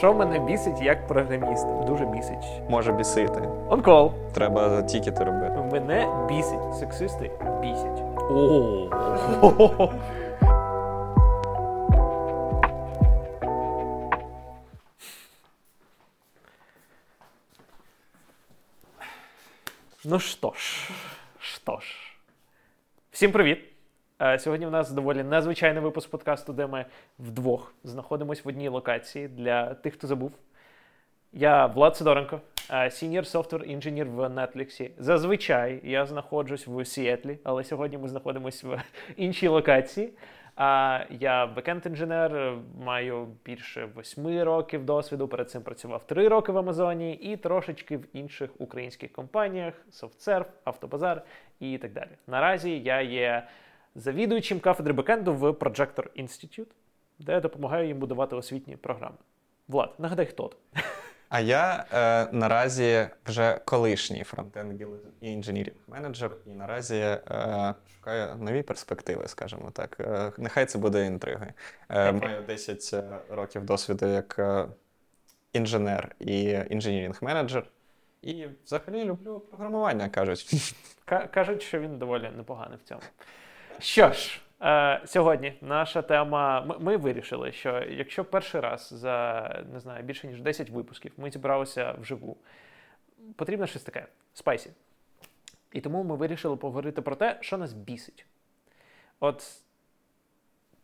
Що мене бісить як програміст? Дуже бісить. Може бісити. Онкол. Треба тікети робити. Мене бісить. Сексисти бісять. О. Ну що ж, що ж. Всім привіт! Е, Сьогодні в нас доволі незвичайний випуск подкасту, де ми вдвох знаходимося в одній локації для тих, хто забув. Я Влад Сидоренко, senior software engineer в Netflix. Зазвичай я знаходжусь в Сіетлі, але сьогодні ми знаходимося в іншій локації. А я backend-інженер, маю більше восьми років досвіду. Перед цим працював три роки в Амазоні і трошечки в інших українських компаніях: SoftServe, Автобазар і так далі. Наразі я є завідуючим кафедри бекенду в Projector Institute, де я допомагаю їм будувати освітні програми. Влад, нагадай, хто ти? А я е, наразі вже колишній фронтенд і інженірінг менеджер, і наразі е, шукаю нові перспективи, скажімо так. Е, нехай це буде інтриги. Е, маю 10 років досвіду як е, інженер і інженірінг менеджер. І взагалі люблю програмування, кажуть. Ка- Кажуть, що він доволі непоганий в цьому. Що ж, е, сьогодні наша тема. Ми, ми вирішили, що якщо перший раз за не знаю більше ніж 10 випусків ми зібралися вживу, потрібно щось таке spicy. І тому ми вирішили поговорити про те, що нас бісить. От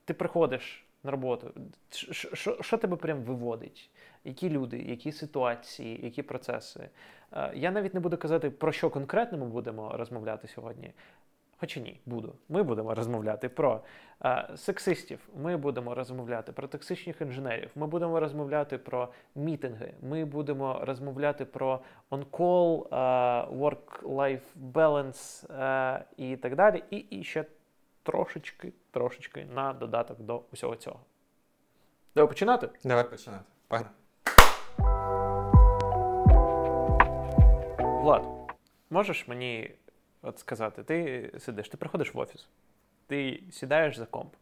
ти приходиш на роботу, що- що, тебе прям виводить? Які люди, які ситуації, які процеси? Е, Я навіть не буду казати, про що конкретно ми будемо розмовляти сьогодні. Хоча ні, буду. Ми будемо розмовляти про е, сексистів, ми будемо розмовляти про токсичних інженерів, ми будемо розмовляти про мітинги, ми будемо розмовляти про on-call, е, work-life balance е, і так далі. І, і ще трошечки, трошечки на додаток до усього цього. Давай починати? Давай починати. Погнали. Влад, можеш мені от сказати, ти сидиш, ти приходиш в офіс, ти сідаєш за комп.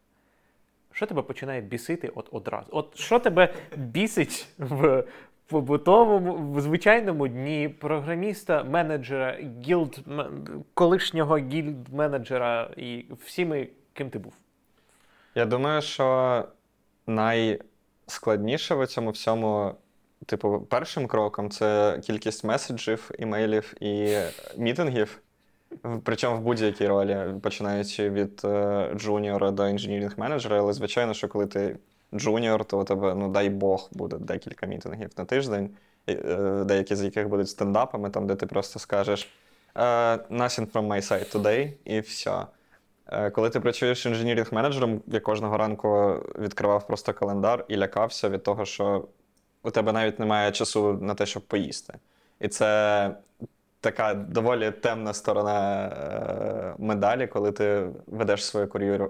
Що тебе починає бісити от одразу? От що тебе бісить в побутовому, в звичайному дні програміста, менеджера, guild, колишнього guild-менеджера і всіми, ким ти був? Я думаю, що найскладніше в цьому всьому, типу, першим кроком це кількість меседжів, імейлів і мітингів. Причому в будь-якій ролі, починаючи від е, джуніора до engineering менеджера, але звичайно, що коли ти джуніор, то у тебе, ну дай Бог, буде декілька мітингів на тиждень, е, деякі з яких будуть стендапами, там, де ти просто скажеш е, nothing from my side today, і все. Коли ти працюєш engineering-менеджером, я кожного ранку відкривав просто календар і лякався від того, що у тебе навіть немає часу на те, щоб поїсти. І це така доволі темна сторона е, медалі, коли ти ведеш свою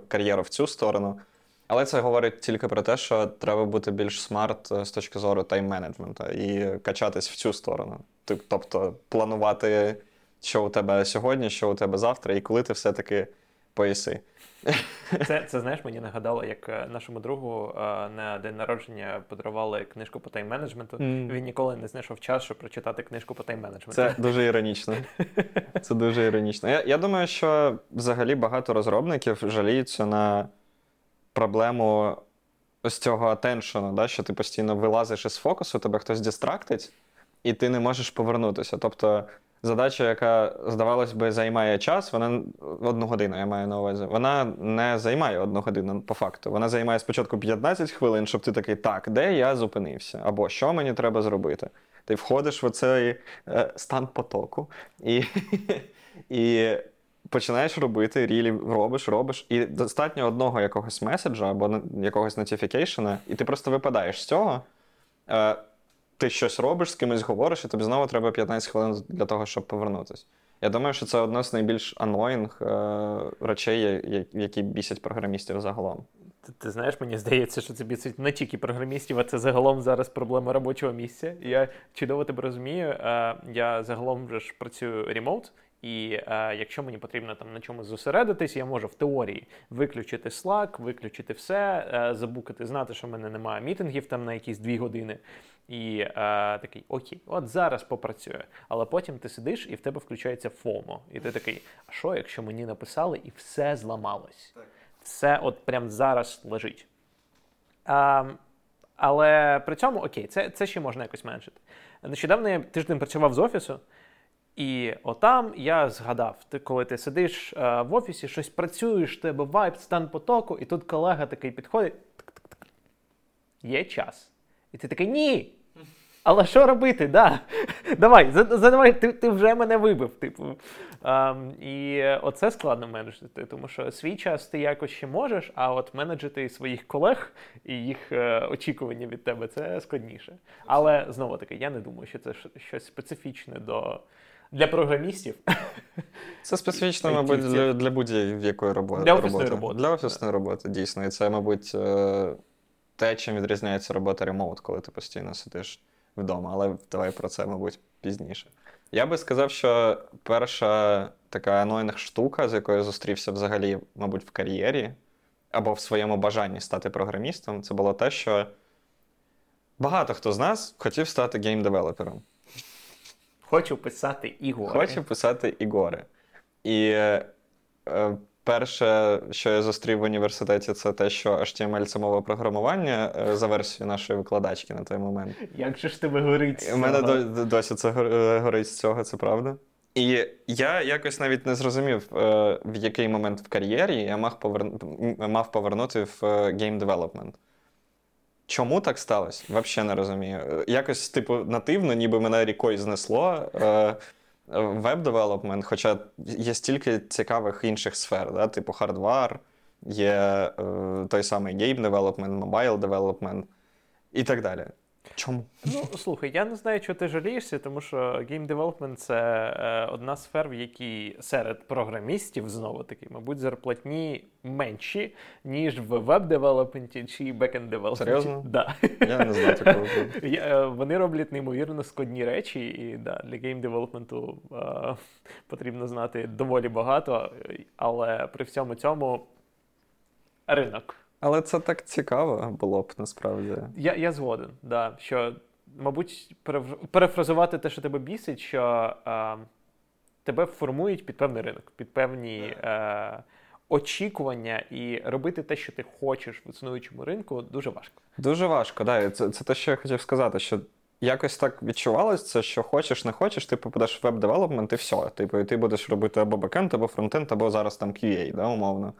кар'єру, в цю сторону. Але це говорить тільки про те, що треба бути більш смарт е, з точки зору тайм-менеджменту і качатись в цю сторону. Тобто планувати, що у тебе сьогодні, що у тебе завтра, і коли ти все-таки поїси. Це, це знаєш, мені нагадало, як е, нашому другу е, на день народження подарували книжку по тайм-менеджменту. Мгм. Він ніколи не знайшов час, щоб прочитати книжку по тайм-менеджменту. Це дуже іронічно. Це дуже іронічно. Я, я думаю, що взагалі багато розробників жаліються на проблему ось цього атеншону, да, що ти постійно вилазиш із фокусу, тебе хтось дистрактить, і ти не можеш повернутися. Тобто задача, яка, здавалось би, займає час, вона одну годину, я маю на увазі, вона не займає одну годину по факту. Вона займає спочатку 15 хвилин, щоб ти такий, так, де я зупинився? Або що мені треба зробити? Ти входиш в цей е, стан потоку і, і починаєш робити, рілі робиш, робиш, і достатньо одного якогось меседжа або якогось нотіфікейшена, і ти просто випадаєш з цього. Е, ти щось робиш, з кимось говориш, і тобі знову треба 15 хвилин для того, щоб повернутися. Я думаю, що це одна з найбільш анноїнг е, речей, які бісять програмістів загалом. Ти, ти знаєш, мені здається, що це бісить не тільки програмістів, а це загалом зараз проблема робочого місця. Я чудово тебе розумію. Е, Я загалом вже ж працюю ремоут, і е, якщо мені потрібно там на чомусь зосередитись, я можу в теорії виключити Slack, виключити все, е, забукати, знати, що в мене немає мітингів там на якісь дві години. І е, такий, окей, от зараз попрацюю. Але потім ти сидиш і в тебе включається FOMO. І ти такий, а що, якщо мені написали і все зламалось? Все от прямо зараз лежить. А, але при цьому окей, це, це ще можна якось меншити. Нещодавно я тиждень працював з офісу, і отам я згадав, ти коли ти сидиш е, в офісі, щось працюєш, тебе вайб, стан потоку, і тут колега такий підходить. Є час. І ти такий ні. Але що робити? Да. Давай, задавай, ти, ти вже мене вибив. Типу. Ем, і оце складно менеджити, тому що свій час ти якось ще можеш, а от менеджити своїх колег і їх е, очікування від тебе це складніше. Але знову таки, я не думаю, що це щось специфічне до, для програмістів. Це специфічно, мабуть, для, для будь-якої роботи. Для офісної роботи. Для офісної роботи, дійсно. І це, мабуть, е, те, чим відрізняється робота ремоут, коли ти постійно сидиш вдома. Але давай про це, мабуть, пізніше. Я би сказав, що перша така анойних штука, з якою я зустрівся взагалі, мабуть, в кар'єрі або в своєму бажанні стати програмістом, це було те, що багато хто з нас хотів стати гейм-девелопером. Хочу писати ігри. Хочу писати ігри. І е, перше, що я зустрів в університеті, це те, що HTML це мова програмування е, за версією нашої викладачки на той момент. Як же ж в тебе горить з... У мене досі це е, горить з цього, це правда. І я якось навіть не зрозумів, е, в який момент в кар'єрі я мав, мав повернути в game development. Чому так сталося? Взагалі не розумію. Якось, типу, нативно, ніби мене рікою знесло. Web development, хоча є стільки цікавих інших сфер, да? типу hardware, є е, той самий game development, mobile development і так далі. Чому? Ну, слухай, я не знаю, чого ти жалієшся, тому що game development це е, одна з сфер, в якій серед програмістів знову таки, мабуть, зарплатні менші, ніж в web development і чи backend development і. Серйозно? Да. Я не знаю такого. Я, е, Вони роблять неймовірно складні речі, і да, для game development у е, потрібно знати доволі багато, але при всьому цьому ринок. Але це так цікаво було б насправді. Я, я згоден, да, що, мабуть, переф- перефразувати те, що тебе бісить, що е, тебе формують під певний ринок, під певні е, очікування, і робити те, що ти хочеш в існуючому ринку, дуже важко. Дуже важко, да. Це, це те, що я хотів сказати, що якось так відчувалось, це що хочеш, не хочеш, ти попадеш в веб-девелопмент і все. Типу, і ти будеш робити або бекенд, або фронтенд, або зараз там QA, да, умовно.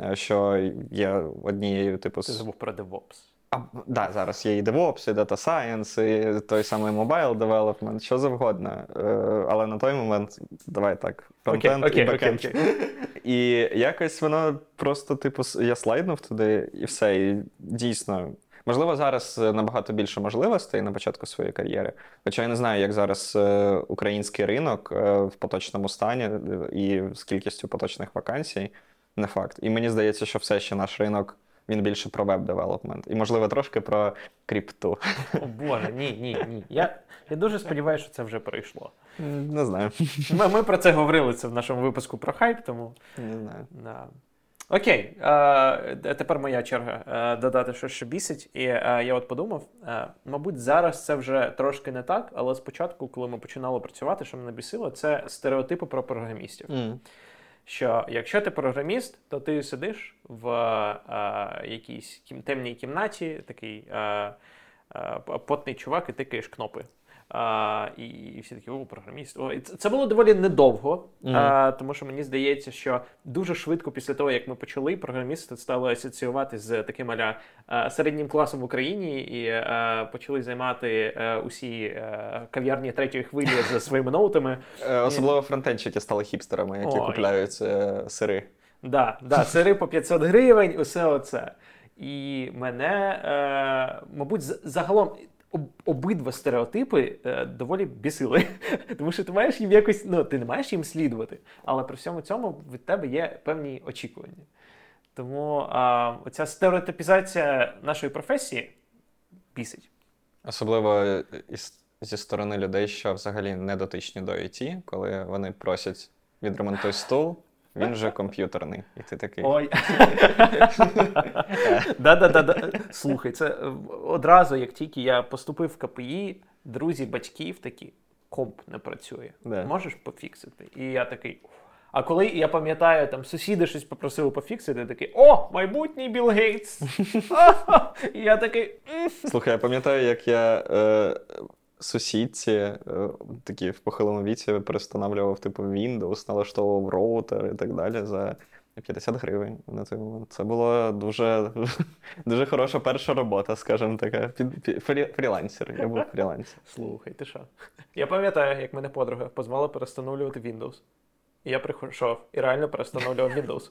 Е, Що є однією, типу, Ти забув про DevOps. А, да, зараз є і DevOps, і Data Science, і той самий Mobile Development, що завгодно. Е, але на той момент, давай так, фронтенд окей, і бекенд. окей, І якось воно просто, типу, я слайднув туди, і все. І дійсно, можливо, зараз е, набагато більше можливостей на початку своєї кар'єри. Хоча я не знаю, як зараз український ринок в поточному стані і з кількістю поточних вакансій. Не факт. І мені здається, що все ще наш ринок він більше про веб-девелопмент. І, можливо, трошки про кріпту. О Боже, ні, ні, ні. Я, я дуже сподіваюся, що це вже пройшло. Не знаю. Ми, ми про це говорили це в нашому випуску про хайп, тому. Не знаю. Да. Окей, е, тепер моя черга е, додати щось, що бісить. І е, я от подумав, е, мабуть, зараз це вже трошки не так, але спочатку, коли ми починали працювати, що мене бісило, це стереотипи про програмістів. М. Що якщо ти програміст, то ти сидиш в е, якійсь темній кімнаті, такий е, е, потний чувак, і тикаєш кнопи. А, і, і всі такі, о, програміст. О, і це, це було доволі недовго, Мгм. а, тому що мені здається, що дуже швидко після того, як ми почали, програмісти стали асоціювати з таким аля середнім класом в Україні і а, почали займати а, усі а, кав'ярні третьої хвилі за своїми ноутами. Е, Особливо фронтенчики стали хіпстерами, які Ой. купляють е, сири. Да, да, сири по 500 гривень, усе оце. І мене, е, мабуть, загалом обидва стереотипи е, доволі бісили. Тому що ти маєш їм якось, ну, ти не маєш їм слідувати, але при всьому цьому від тебе є певні очікування. Тому а, оця стереотипізація нашої професії бісить. Особливо е, зі сторони людей, що взагалі не дотичні до IT, коли вони просять відремонтуй стул, він же комп'ютерний. І ти такий. Ой. Да-да-да. Слухай, це одразу, як тільки я поступив в КПІ, друзі батьків такі, комп не працює. Можеш пофіксити? І я такий. А коли я пам'ятаю, там сусіди щось попросили пофіксити, я такий о, майбутній Білл Гейтс. І я такий. Слухай, я пам'ятаю, як я е, сусідці, е, такі в похилому віці, перестановлював типу Windows, налаштовував роутер і так далі за 50 гривень на той момент. Це була дуже, дуже хороша перша робота, скажімо так. Під, під, фрі- фрілансер. Я був фрілансер. Слухай, ти що? Я пам'ятаю, як мене подруга позвала перестановлювати Windows. І я прийшов і реально перестановлював Windows.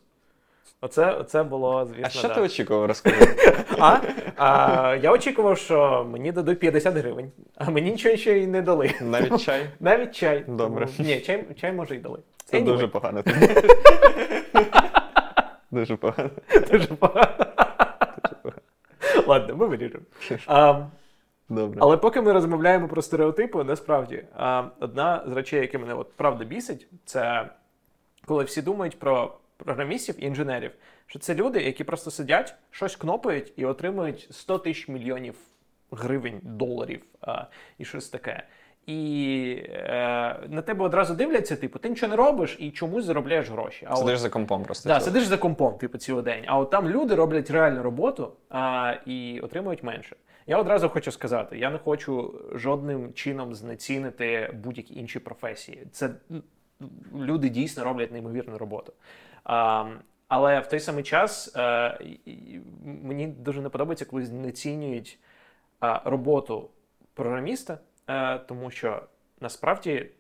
Оце, оце було, звісно. А що да. ти очікував, розкажи? А? а? Я очікував, що мені дадуть 50 гривень, а мені нічого ще й не дали. Навіть чай? Навіть чай. Добре. Тому- Ні, чай, чай може й дали. Це Anyway, дуже погано. Дуже погано. дуже погано. Ладно, ми вирішимо. А, Добре. але поки ми розмовляємо про стереотипи, насправді одна з речей, які мене от правда бісить, це коли всі думають про програмістів і інженерів, що це люди, які просто сидять, щось кнопають і отримують 100 тисяч мільйонів гривень, доларів а, і щось таке. І е, на тебе одразу дивляться, типу, ти нічого не робиш і чомусь заробляєш гроші. А Сидиш от- за компом просто. Да, сидиш за компом, типу, цілий день. А от там люди роблять реальну роботу а, і отримують менше. Я одразу хочу сказати: я не хочу жодним чином знецінити будь-які інші професії. Це люди дійсно роблять неймовірну роботу. Але в той самий час е, мені дуже не подобається, коли знецінюють роботу програміста, е, тому що насправді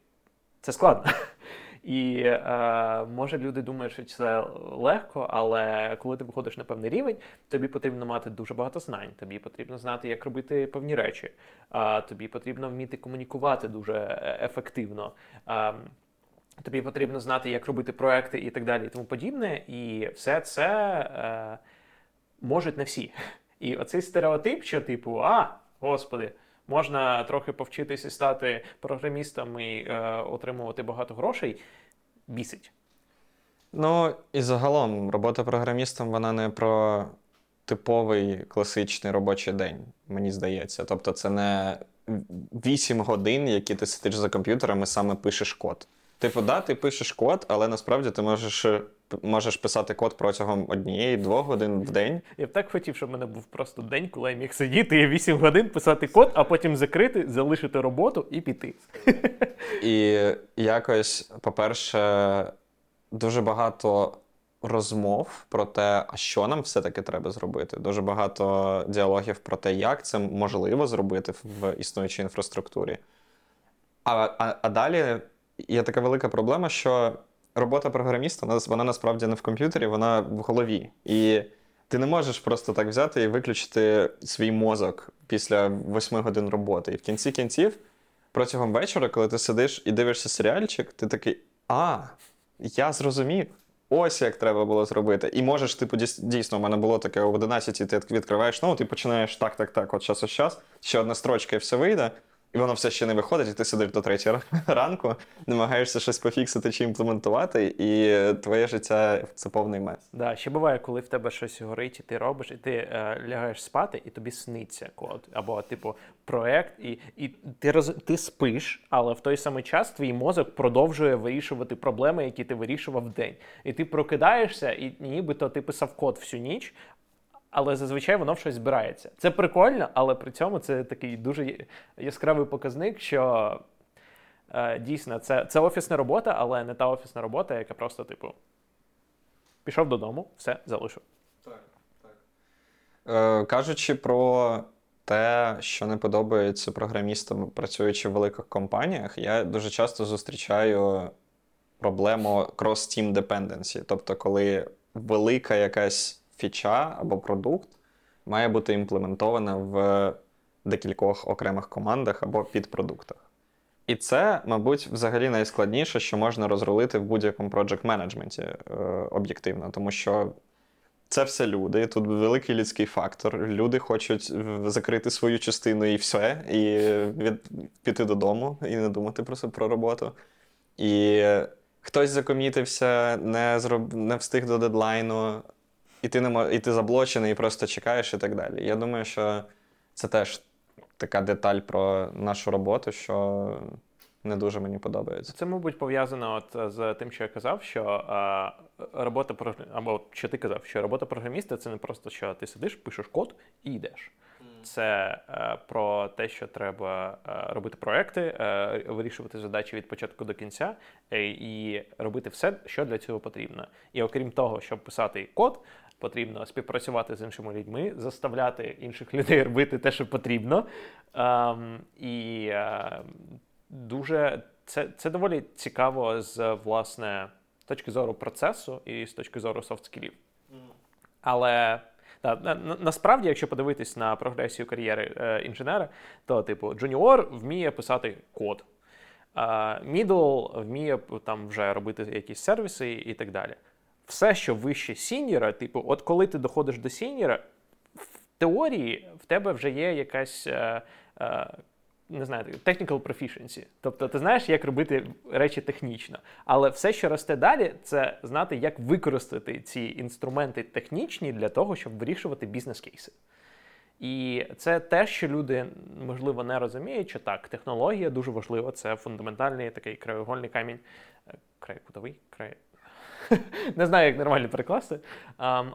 це складно. І е, може люди думають, що це легко, але коли ти виходиш на певний рівень, тобі потрібно мати дуже багато знань, тобі потрібно знати, як робити певні речі, а тобі потрібно вміти комунікувати дуже е, ефективно. А, тобі потрібно знати, як робити проекти і так далі, і тому подібне. І все це е, можуть не всі. І оцей стереотип, що типу, а, господи, можна трохи повчитися стати програмістом і е, отримувати багато грошей, бісить. Ну, і загалом, робота програмістом вона не про типовий класичний робочий день, мені здається. Тобто, це не 8 годин, які ти сидиш за комп'ютером і саме пишеш код. Типу, да, ти пишеш код, але насправді ти можеш, можеш писати код протягом однієї-двох годин в день. Я б так хотів, щоб в мене був просто день, коли я міг сидіти і 8 годин писати код, а потім закрити, залишити роботу і піти. І якось, по-перше, дуже багато розмов про те, а що нам все-таки треба зробити. Дуже багато діалогів про те, як це можливо зробити в існуючій інфраструктурі. А, а, а далі є така велика проблема, що робота програміста вона, насправді не в комп'ютері, вона в голові. І ти не можеш просто так взяти і виключити свій мозок після 8 годин роботи. І в кінці кінців протягом вечора, коли ти сидиш і дивишся серіальчик, ти такий: А, я зрозумів. Ось як треба було зробити. І можеш, типу, дійсно, у мене було таке о 11 ти відкриваєш ноут і починаєш так, так, так, от час, ось час, ще одна строчка і все вийде, і воно все ще не виходить, і ти сидиш до 3 ранку, намагаєшся щось пофіксити чи імплементувати, і твоє життя це повний мес. Да, ще буває, коли в тебе щось горить, і ти робиш, і ти е, лягаєш спати, і тобі сниться код. Або, типу, проект, і, і ти, роз, ти спиш, але в той самий час твій мозок продовжує вирішувати проблеми, які ти вирішував вдень. І ти прокидаєшся, і нібито ти писав код всю ніч. Але зазвичай воно в щось збирається. Це прикольно, але при цьому це такий дуже яскравий показник, що е, дійсно це, це офісна робота, але не та офісна робота, яка просто, типу, пішов додому, все залишив. Е, кажучи про те, що не подобається програмістам, працюючи в великих компаніях, я дуже часто зустрічаю проблему cross-team dependency. Тобто, коли велика якась фіча або продукт має бути імплементована в декількох окремих командах або підпродуктах. І це, мабуть, взагалі найскладніше, що можна розрулити в будь-якому project менеджменті е, об'єктивно, тому що це все люди. Тут великий людський фактор. Люди хочуть закрити свою частину і все, і від, піти додому, і не думати про, про роботу. І хтось закомітився, не зроб... не встиг до дедлайну, і ти не мо... і ти заблочений, і просто чекаєш і так далі. Я думаю, що це теж така деталь про нашу роботу, що не дуже мені подобається. Це, мабуть, пов'язано от з тим, що я казав, що а, робота про або що ти казав, що робота програміста це не просто що ти сидиш, пишеш код і йдеш. Це е, про те, що треба е, робити проекти, е, вирішувати задачі від початку до кінця е, і робити все, що для цього потрібно. І окрім того, щоб писати код, потрібно співпрацювати з іншими людьми, заставляти інших людей робити те, що потрібно. Ем, і е, дуже це, це доволі цікаво з власне точки зору процесу і з точки зору софт-скілів. Але та, на, насправді, якщо подивитись на прогресію кар'єри е, інженера, то типу джуніор вміє писати код, мідл вміє там вже робити якісь сервіси і так далі. Все, що вище сіньора, типу, от коли ти доходиш до сіньора, в теорії в тебе вже є якась. Е, е, не знаю, technical proficiency. Тобто ти знаєш, як робити речі технічно. Але все, що росте далі, це знати, як використати ці інструменти технічні для того, щоб вирішувати бізнес-кейси. І це те, що люди, можливо, не розуміють, що так, технологія дуже важлива, це фундаментальний такий краєгольний камінь, е, край кутовий, край. Не знаю, як нормально перекласти,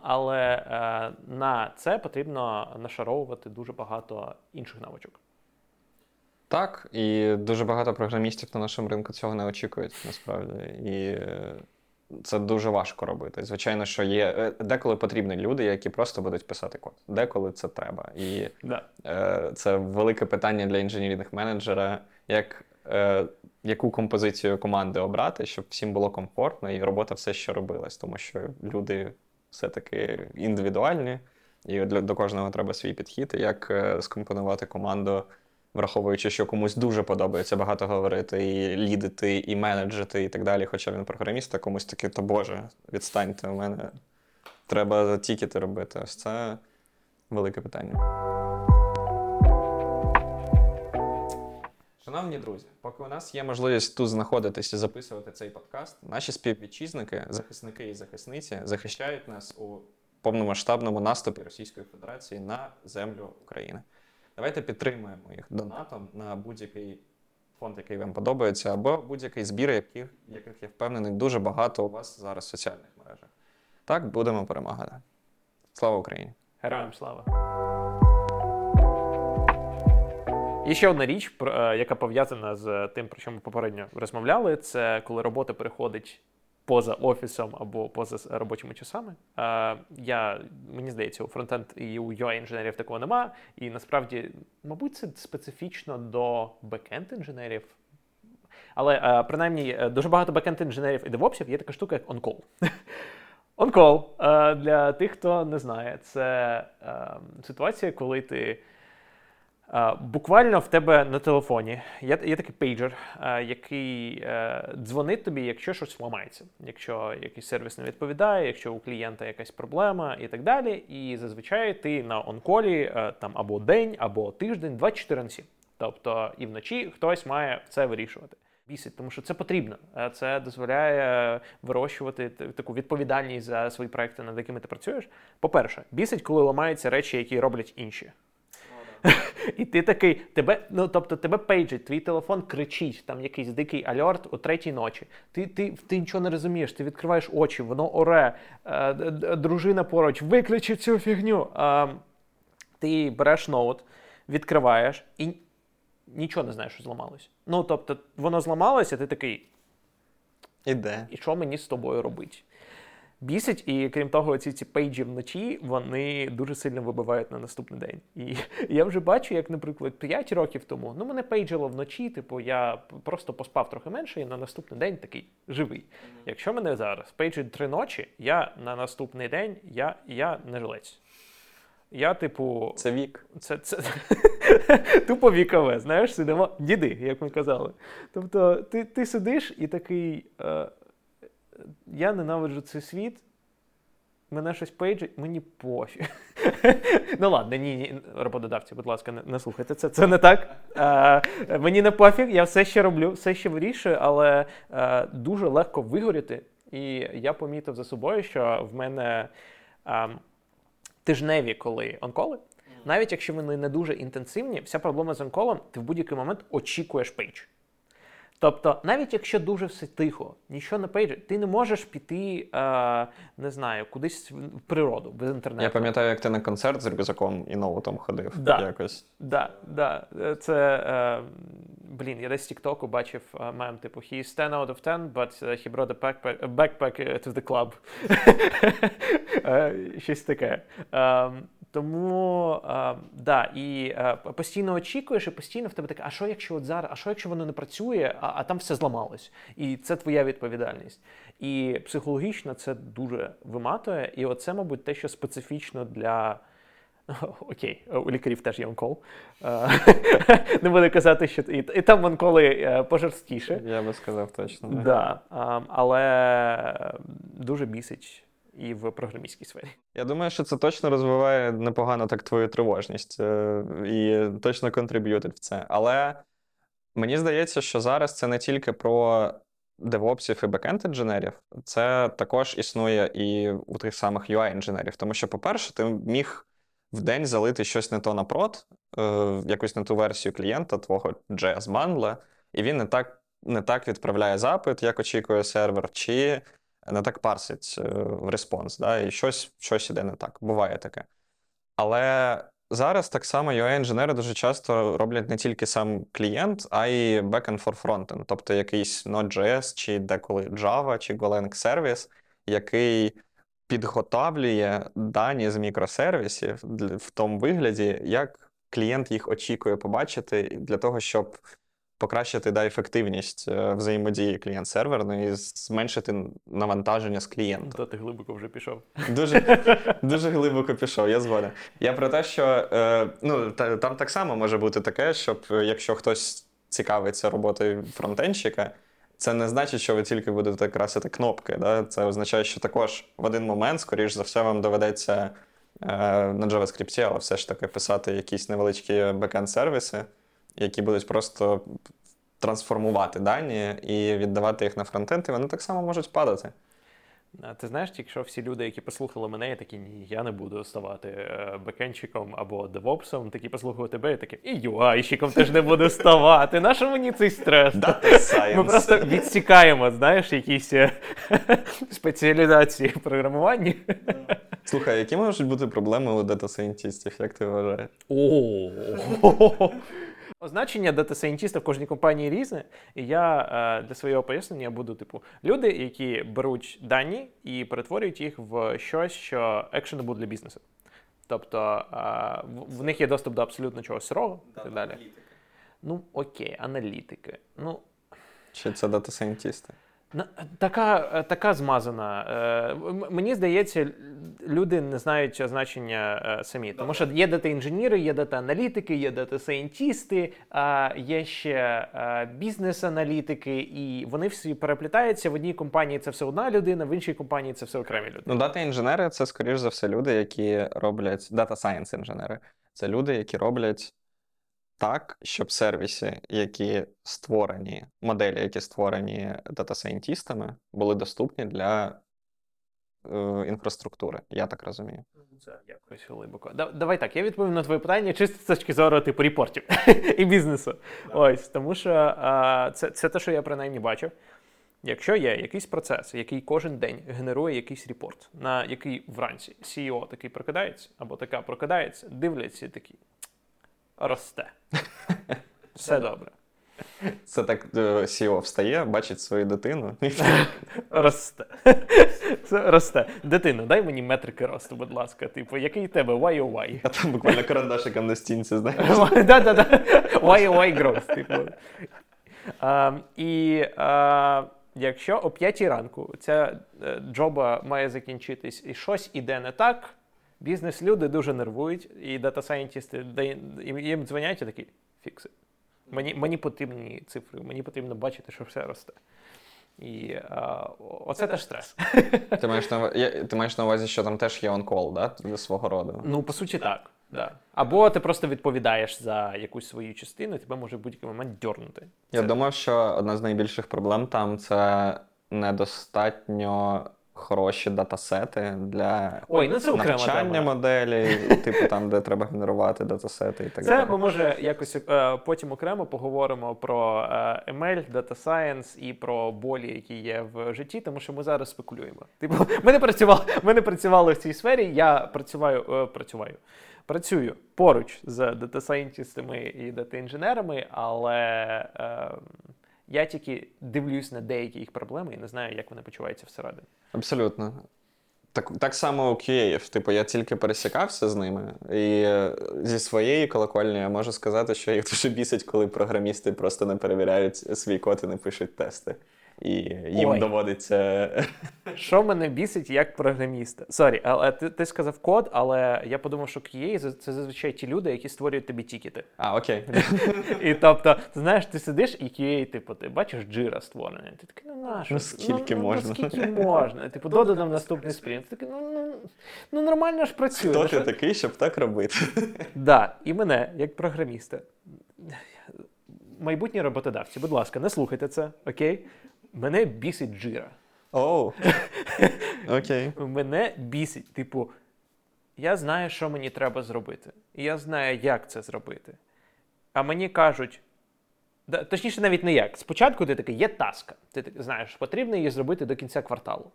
але е, на це потрібно нашаровувати дуже багато інших навичок. Так, і дуже багато програмістів на нашому ринку цього не очікують насправді. І е, це дуже важко робити. Звичайно, що є е, деколи потрібні люди, які просто будуть писати код. Деколи це треба. І да. це велике питання для інженерних менеджера, як, яку композицію команди обрати, щоб всім було комфортно, і робота все ще робилась, тому що люди все-таки індивідуальні, і для, до кожного треба свій підхід, як е, скомпонувати команду враховуючи, що комусь дуже подобається багато говорити, і лідити, і менеджити, і так далі. Хоча він програміст, а комусь таки, то Боже, відстаньте, у мене треба тікети робити. Ось це велике питання. Шановні друзі, поки у нас є можливість тут знаходитись і записувати цей подкаст, наші співвітчизники, захисники і захисниці захищають нас у повномасштабному наступі Російської Федерації на землю України. Давайте підтримуємо їх донатом на будь-який фонд, який вам подобається, або будь-який збір, яких, яких я впевнений, дуже багато у вас зараз в соціальних мережах. Так, будемо перемагати. Слава Україні! Героям слава! І ще одна річ, е, яка пов'язана з тим, про що ми попередньо розмовляли, це коли робота переходить поза офісом або поза робочими часами. Е, я, Мені здається, у фронтенд і у UI інженерів такого нема. І насправді, мабуть, це специфічно до бекенд інженерів. Але е, принаймні дуже багато бекенд інженерів і девопсів є така штука, як. On-call, е, для тих, хто не знає, це е, ситуація, коли ти. Буквально в тебе на телефоні є є такий пейджер, який е, дзвонить тобі, якщо щось ламається, якщо якийсь сервіс не відповідає, якщо у клієнта якась проблема і так далі. І зазвичай ти на онколі е, там або день, або тиждень, 24 на 7. Тобто і вночі хтось має це вирішувати. Бісить, тому що це потрібно. Е, це дозволяє вирощувати таку відповідальність за свої проекти, над якими ти працюєш. По-перше, бісить, коли ламаються речі, які роблять інші. І ти такий, тебе, ну тобто тебе пейджить, твій телефон кричить, там якийсь дикий альорт о третій ночі. Ти ти, ти нічого не розумієш, ти відкриваєш очі, воно оре, е, дружина поруч, виключи цю фігню. Е, ти береш ноут, відкриваєш і нічого не знаєш, що зламалось. Ну, тобто, воно зламалося, ти такий. Іде. І що мені з тобою робити? Бісить, і крім того, ці ці пейджі вночі вони дуже сильно вибивають на наступний день. І я вже бачу, як, наприклад, 5 років тому ну мене пейджило вночі, типу, я просто поспав трохи менше, і на наступний день такий живий. Mm-hmm. Якщо мене зараз пейджить три ночі, я на наступний день я, я не жилець. Я, типу, це вік. Це це тупо вікове, знаєш, сидимо діди, як ми казали. Тобто, ти ти сидиш і такий. Е, я ненавиджу цей світ. Мене щось пейджить, мені пофіг. Ну ладно, ні, ні, роботодавці, будь ласка, не, не слухайте це. Це не так. Е, Мені не пофіг, я все ще роблю, все ще вирішую, але е, дуже легко вигоріти. І я помітив за собою, що в мене е, тижневі, коли on-call и, навіть якщо вони не дуже інтенсивні, вся проблема з on-call ом, ти в будь-який момент очікуєш пейдж. Тобто, навіть якщо дуже все тихо, нічого не пейджить, ти не можеш піти, е, не знаю, кудись в природу без інтернету. Я пам'ятаю, як ти на концерт з рюкзаком і ноутом ходив. Да. якось. Да, да. Це е, блін, я десь з Тіктоку бачив е, мем, типу he's 10 out of 10, but е, he brought a backpack, a backpack to the club. Е, Щось таке. Е, тому е, да, і е, постійно очікуєш, і постійно в тебе таке, а що якщо от зараз, а що якщо воно не працює, а, а там все зламалось? І це твоя відповідальність. І психологічно це дуже виматує. І оце, мабуть, те, що специфічно для. Окей, у лікарів теж є онкол. Не буду казати, що і, і там онколи е, пожорсткіше. Я би сказав точно. Да. Да, але дуже бісить і в програмістській сфері. Я думаю, що це точно розвиває непогано так твою тривожність е, і точно контриб'ютить в це. Але мені здається, що зараз це не тільки про девопсів і бекенд-інженерів, це також існує і у тих самих UI-інженерів. Тому що, по-перше, ти міг в день залити щось не то на прод, е, якусь не ту версію клієнта твого JS бандла, і він не так, не так відправляє запит, як очікує сервер, чи не так парсить е, в респонс, да, і щось щось іде не так. Буває таке. Але зараз так само UI-інженери дуже часто роблять не тільки сам клієнт, а й backend for frontend, тобто якийсь Node.js, чи деколи Java, чи Golang сервіс, який підготавлює дані з мікросервісів в тому вигляді, як клієнт їх очікує побачити, для того, щоб покращити да, ефективність е, взаємодії клієнт-серверної і зменшити навантаження з клієнта. Та ти глибоко вже пішов. Дуже дуже глибоко пішов, я згоден. Я про те, що е, ну, та, там так само може бути таке, щоб е, якщо хтось цікавиться роботою фронтенщика, це не значить, що ви тільки будете красити кнопки. Да? Це означає, що також в один момент, скоріш за все, вам доведеться е, на JavaScript, але все ж таки писати якісь невеличкі бекенд-сервіси, які будуть просто трансформувати дані і віддавати їх на фронтенд, і вони так само можуть падати. А Ти знаєш, тільки що всі люди, які послухали мене, і такі ні, я не буду ставати е, бекенчиком або девопсом, такі послухали тебе, і такі, і UI щиком теж не буду ставати. Нащо мені цей стрес? Ми просто відсікаємо, знаєш, якісь е, спеціалізації в програмуванні. Слухай, які можуть бути проблеми у дата-сайентістів, як ти вважаєш? О, Означення дата-сайентіста в кожній компанії різне, і я е, для свого пояснення буду, типу, люди, які беруть дані і перетворюють їх в щось, що actionable для бізнесу. Тобто е, в, в них є доступ до абсолютно чогось сирого і так далі. Аналітики. Ну, окей, аналітики. Ну, Чи це дата-сайентісти? Така така змазана. Е, мені здається, люди не знають значення е, самі. Тому що є дата-інженіри, є дата-аналітики, є дата-сайентісти, є ще е, бізнес-аналітики, і вони всі переплітаються. В одній компанії це все одна людина, в іншій компанії це все окремі люди. Ну, дата-інженери це, скоріш за все, люди, які роблять data science інженери. Це люди, які роблять так, щоб сервіси, які створені, моделі, які створені дата-сайентістами, були доступні для е, інфраструктури. Я так розумію. Ну, це якось глибоко. Давай так, я відповім на твоє питання чисто з точки зору типу репортів і бізнесу. Ось, тому що а, це, це те, що я принаймні бачив. Якщо є якийсь процес, який кожен день генерує якийсь репорт, на який вранці CEO такий прокидається, або така прокидається, дивляться такі росте. Все добре. Це так Сіо встає, бачить свою дитину. Росте. Росте. Дитино, дай мені метрики росту, будь ласка. Типу, який тебе YOY? А там буквально карандашиком на стінці, знаєш. Да-да-да. YOY growth, типу. І якщо о 5 ранку ця е, джоба має закінчитись і щось іде не так. Бізнес-люди дуже нервують, і дата-сайентісти їм дзвонять і такі фікси. Мені мені потрібні цифри, мені потрібно бачити, що все росте. І а, оце теж стрес. Ти маєш на ти маєш на увазі, що там теж є on-call, да? Для свого роду. Ну, по суті, так. Да. Або ти просто відповідаєш за якусь свою частину, і тебе може в будь-який момент дьорнути. Я Це... думав, що одна з найбільших проблем там це недостатньо хороші датасети для Ой, ну це навчання тема. моделей, типу там, де треба генерувати датасети і так це далі. Це ми може якось е, потім окремо поговоримо про е, ML, Data Science і про болі, які є в житті, тому що ми зараз спекулюємо. Типу, ми не працювали, ми не працювали в цій сфері. Я працюваю, е, працюваю. Працюю поруч з дата-сайентістами і дата-інженерами, але е, я тільки дивлюсь на деякі їх проблеми і не знаю, як вони почуваються всередині. Абсолютно. Так так само у QA. Типу, я тільки пересікався з ними, і е, зі своєї колокольні я можу сказати, що їх дуже бісить, коли програмісти просто не перевіряють свій код і не пишуть тести. І їм Ой. доводиться. Що мене бісить як програміста? Sorry, але ти, ти сказав код, але я подумав, що QA – це зазвичай ті люди, які створюють тобі тікети. А, окей. І тобто, ти знаєш, ти сидиш і QA, типу, ти бачиш джира створене. Ти такий, ну нащо? Ну, скільки ну, можна? Ну, скільки можна? Типу, додам наступний спринт. Ти такий, ну, ну, ну нормально ж працює. Хто ну, ти такий, щоб так робити? Да, і мене, як програміста. Майбутні роботодавці, будь ласка, не слухайте це, окей? Мене бісить джира. Оу. Окей. Мене бісить. Типу, я знаю, що мені треба зробити. І я знаю, як це зробити. А мені кажуть. да, Точніше, навіть не як. Спочатку ти такий, є таска. Ти так, знаєш, потрібно її зробити до кінця кварталу.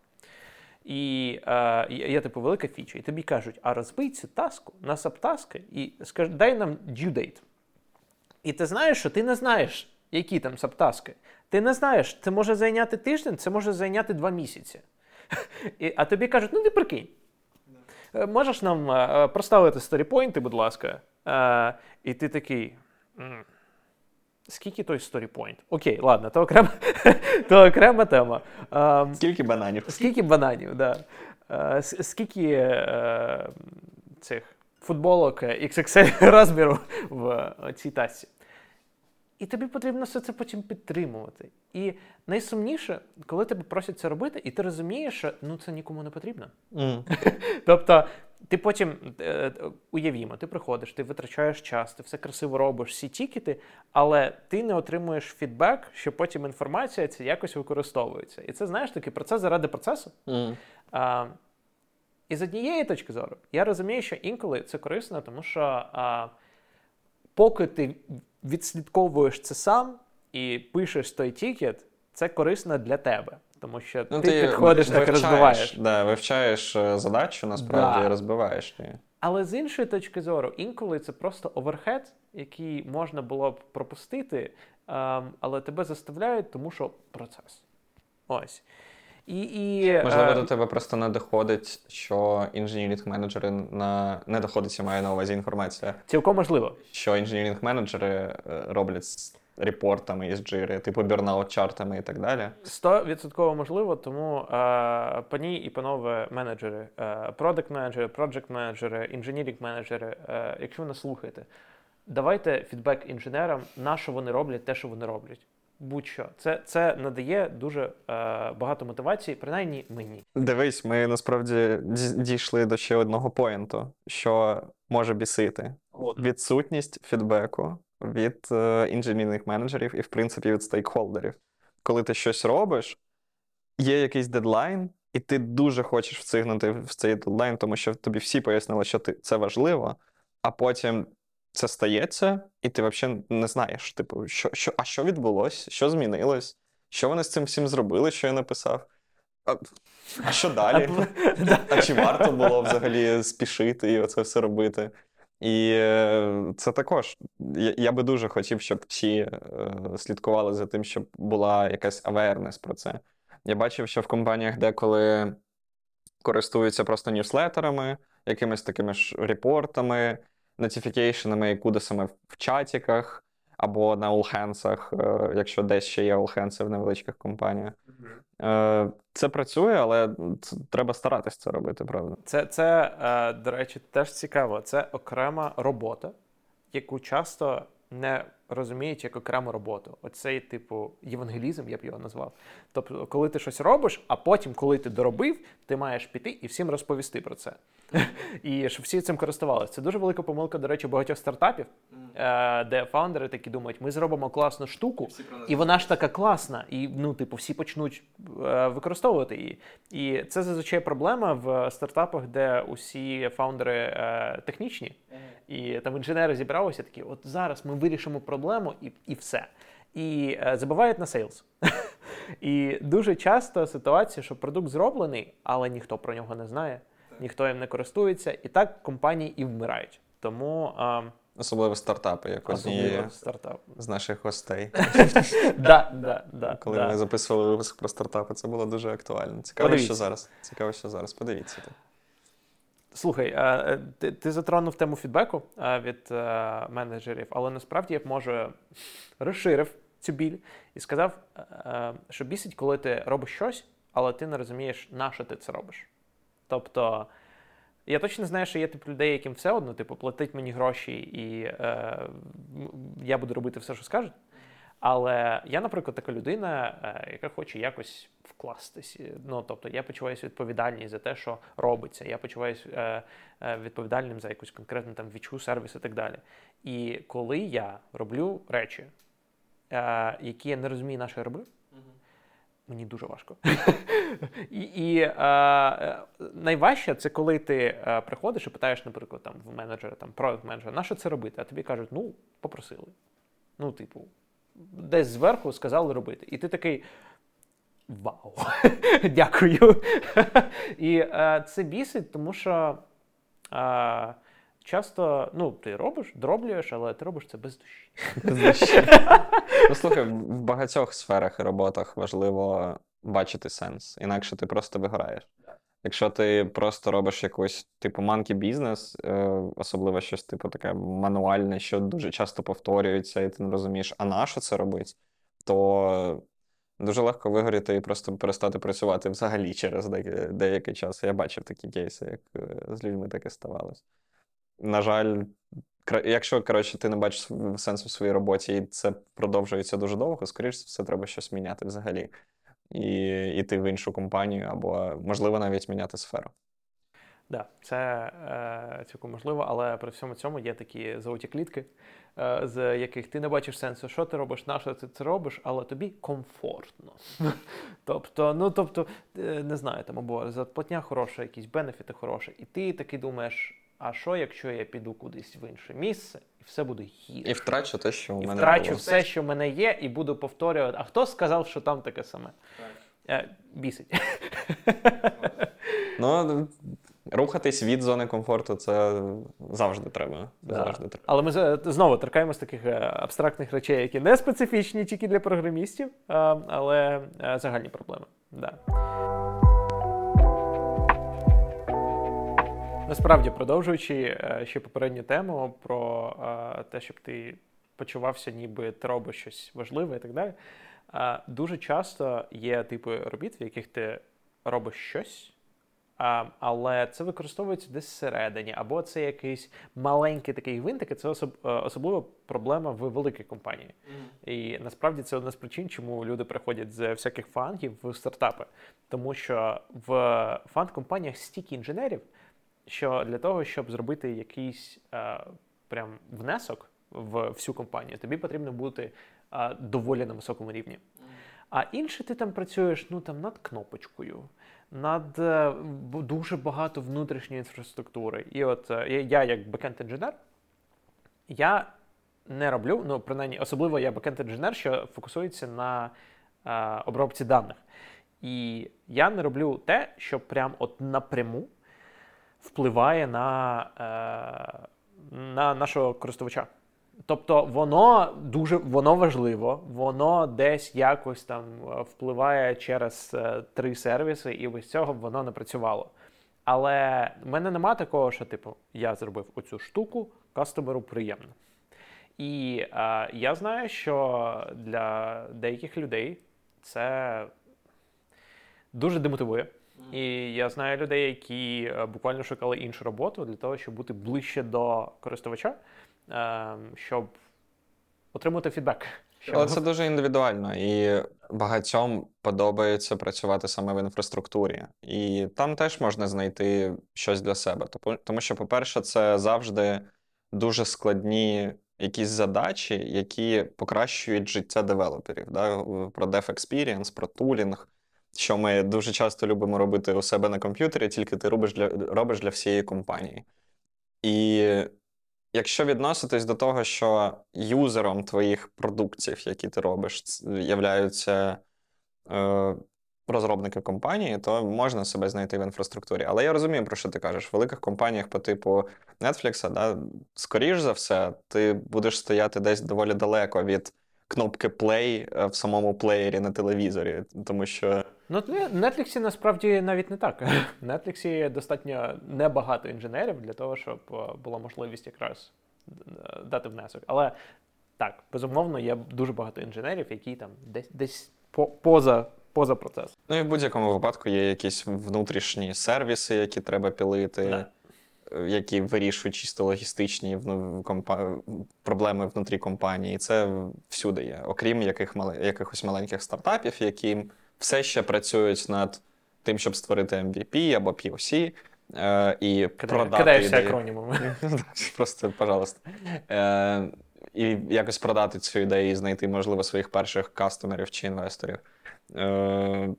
І е, є, типу, велика фіча. І тобі кажуть, а розбий цю таску на сабтаски і скажи, дай нам due date. І ти знаєш, що ти не знаєш, які там сабтаски. Ти не знаєш, це може зайняти тиждень, це може зайняти два місяці. А тобі кажуть, ну ти прикинь. Е, Можеш нам е, проставити сторіпойнти, будь ласка. Е, і ти такий. Скільки той story point? Окей, ладно, то окрема, то окрема тема. Ем, Скільки бананів? Скільки бананів, да. Е, Скільки е, цих футболок XXL розміру в е, цій тасці. І тобі потрібно все це потім підтримувати. І найсумніше, коли тебе просять це робити, і ти розумієш, що ну це нікому не потрібно. М. Тобто, ти потім е, уявімо, ти приходиш, ти витрачаєш час, ти все красиво робиш, всі тікети, але ти не отримуєш фідбек, що потім інформація ця якось використовується. І це знаєш такий процес заради процесу. М. А, і з однієї точки зору, я розумію, що інколи це корисно, тому що а, поки ти відслідковуєш це сам і пишеш той тікет, це корисно для тебе. Тому що Ну, ти, підходиш так розбиваєш. Да, вивчаєш е, задачу, насправді, Да. і розбиваєш її. Але з іншої точки зору, інколи це просто overhead, який можна було б пропустити, ем, але тебе заставляють, тому що процес. Ось. І, і, Можливо, е, до тебе просто не доходить, що engineering менеджери на не доходить, я маю на увазі інформація, цілком можливо. що engineering менеджери е, роблять з репортами із джири, типу бірнаут-чартами і так далі. Стовідсотково можливо, тому е, пані і панове менеджери, е, продакт менеджери, проджект менеджери, інженірінг менеджери, е, якщо ви нас слухаєте, давайте фідбек інженерам, на що вони роблять те, що вони роблять. Будь-що. Це, це надає дуже е, багато мотивації, принаймні мені. Дивись, ми насправді ді- дійшли до ще одного поінту, що може бісити. Відсутність фідбеку від е, інженерних менеджерів і, в принципі, від стейкхолдерів. Коли ти щось робиш, є якийсь дедлайн, і ти дуже хочеш встигнути в цей дедлайн, тому що тобі всі пояснили, що ти, це важливо, а потім це стається, і ти взагалі не знаєш, типу, що, що, а що відбулось, що змінилось, що вони з цим всім зробили, що я написав. А, а що далі? А чи варто було взагалі спішити і оце все робити? І е, це також. Я, я би дуже хотів, щоб всі е, слідкували за тим, щоб була якась awareness про це. Я бачив, що в компаніях деколи користуються просто ньюслетерами, якимись такими ж репортами, нотифікейшенами і кудесами в чатіках або на all-hands, е, якщо десь ще є all-hands в невеличких компаніях. Е, Це працює, але треба старатись це робити, правда. Це, це е, до речі, теж цікаво. Це окрема робота, яку часто не розуміють як окрему роботу. Оцей, типу, євангелізм, я б його назвав. Тобто, коли ти щось робиш, а потім, коли ти доробив, ти маєш піти і всім розповісти про це. І щоб всі цим користувалися. Це дуже велика помилка, до речі, багатьох стартапів, е, де фаундери такі думають, ми зробимо класну штуку, і вона ж така класна, і ну, типу, всі почнуть е, використовувати її. І це зазвичай проблема в стартапах, де усі фаундери е, технічні, і там інженери зібралися такі: от зараз ми вирішимо проблему і, і все. І е, забувають на сейлс. І дуже часто ситуація, що продукт зроблений, але ніхто про нього не знає, ніхто їм не користується, і так компанії і вмирають. Тому е, Особливо стартапи, як однієї стартап. з наших гостей. Да, да, да, Коли да. ми записували випуск про стартапи, це було дуже актуально. Цікаво, Подивіться. що зараз. Цікаво, що зараз. Подивіться. Слухай, е, е, ти, ти затронув тему фідбеку е, від менеджерів, але насправді я б може розширив цю біль і сказав, що бісить, коли ти робиш щось, але ти не розумієш, на що ти це робиш. Тобто, я точно знаю, що є тип людей, яким все одно, типу, платить мені гроші, і е, я буду робити все, що скажуть. Але я, наприклад, така людина, е, яка хоче якось вкластись. Ну, тобто, я почуваюся відповідальність за те, що робиться. Я почуваюся е, е, відповідальним за якусь конкретну там вічу, сервіс і так далі. І коли я роблю речі, які я не розумію, на що я роблю, мені дуже важко. і і е, е, найважче це коли ти е, приходиш і питаєш, наприклад, там в менеджера, там продакт менеджера, на що це робити? А тобі кажуть, ну, попросили. Ну, типу, десь зверху сказали робити. І ти такий. Вау, дякую. І е, це бісить, тому що е, часто ну, ти робиш, дроблюєш, але ти робиш це без душі. Ну, слухай, в багатьох сферах і роботах важливо бачити сенс, інакше ти просто вигораєш. Якщо ти просто робиш якийсь типу манкі бізнес, особливо щось типу таке мануальне, що дуже часто повторюється, і ти не розумієш, а на що це робить, то дуже легко вигоріти і просто перестати працювати взагалі через деякий час. Я бачив такі кейси, як е, з людьми таке ставалось. На жаль, якщо коротше, ти не бачиш сенсу в своїй роботі, і це продовжується дуже довго, скоріш за все, треба щось міняти взагалі. І йти в іншу компанію, або, можливо, навіть міняти сферу. Да, це е, цілком можливо, але при всьому цьому є такі золоті клітки, е, з яких ти не бачиш сенсу, що ти робиш, на що ти це робиш, але тобі комфортно. тобто, ну тобто, е, не знаю, там або зарплатня хороша, якісь бенефіти хороші, і ти такий думаєш. А що, якщо я піду кудись в інше місце, і все буде гірше? І втрачу те, що у І мене втрачу було. все, що в мене є, і буду повторювати. А хто сказав, що там таке саме? Е, бісить. Ну, рухатись від зони комфорту це завжди треба. Да. Завжди треба. Але ми з- знову торкаємось таких е, абстрактних речей, які не специфічні тільки для програмістів, е, але е, загальні проблеми. Да. Насправді, продовжуючи е, ще попередню тему про е, те, щоб ти почувався, ніби ти робиш щось важливе і так далі. е, Дуже часто є типи робіт, в яких ти робиш щось, але це використовується десь всередині, або це якийсь маленький такий гвинтик, і це особ, особливо проблема в великій компанії. І насправді це одна з причин, чому люди приходять з всяких фангів в стартапи. Тому що в FAANG -компаніях стільки інженерів, що для того, щоб зробити якийсь е, прям внесок в всю компанію, тобі потрібно бути е, доволі на високому рівні. А інше ти там працюєш ну там над кнопочкою, над е, дуже багато внутрішньої інфраструктури. І от е, я, як бекенд-інженер, я не роблю, ну принаймні, особливо я бекенд-інженер, що фокусується на е, обробці даних. І я не роблю те, що прям от напряму впливає на, е, на нашого користувача. Тобто воно дуже воно важливо, воно десь якось там е, впливає через е, три сервіси, і без цього воно не працювало. Але в мене нема такого, що типу я зробив оцю штуку, кастомеру приємно. І е, я знаю, що для деяких людей це дуже демотивує. І я знаю людей, які е, буквально шукали іншу роботу для того, щоб бути ближче до користувача, е, щоб отримувати фідбек. Але це дуже індивідуально, і багатьом подобається працювати саме в інфраструктурі. І там теж можна знайти щось для себе. Тому що, по-перше, це завжди дуже складні якісь задачі, які покращують життя девелоперів. Да? Про Dev Experience, про тулінг, що ми дуже часто любимо робити у себе на комп'ютері, тільки ти робиш для, робиш для всієї компанії. І якщо відноситись до того, що юзером твоїх продуктів, які ти робиш, являються е, розробники компанії, то можна себе знайти в інфраструктурі. Але я розумію, про що ти кажеш. В великих компаніях по типу Netflix, да, скоріш за все, ти будеш стояти десь доволі далеко від кнопки Play в самому плеєрі на телевізорі, тому що. Ну, в Netflix насправді навіть не так. В Netflix достатньо небагато інженерів для того, щоб е, була можливість якраз е, дати внесок. Але так, безумовно, є дуже багато інженерів, які там десь десь по, поза поза процесом. Ну і в будь-якому випадку є якісь внутрішні сервіси, які треба пілити. Да. Які вирішують чисто логістичні компа... проблеми внутрі компанії, це всюди є, окрім яких мал... якихось маленьких стартапів, які все ще працюють над тим, щоб створити MVP або POC е, і продати Кидаєшся акронімами. Просто, пожалуйста. Е, І якось продати цю ідею і знайти, можливо, своїх перших кастомерів чи інвесторів. Е,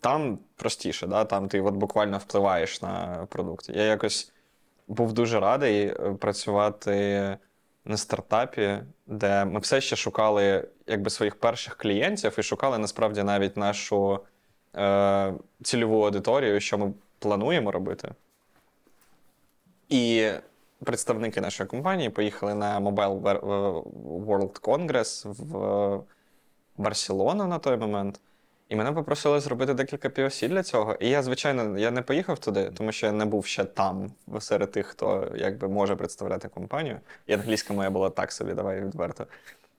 Там простіше, да? там ти от буквально впливаєш на продукт. Я якось був дуже радий працювати на стартапі, де ми все ще шукали якби, своїх перших клієнтів і шукали насправді навіть нашу е, цільову аудиторію, що ми плануємо робити. І представники нашої компанії поїхали на Mobile World Congress в Барселону на той момент. І мене попросили зробити декілька POC для цього. І я, звичайно, я не поїхав туди, тому що я не був ще там, серед тих, хто якби може представляти компанію. І англійська моя була так собі, давай відверто.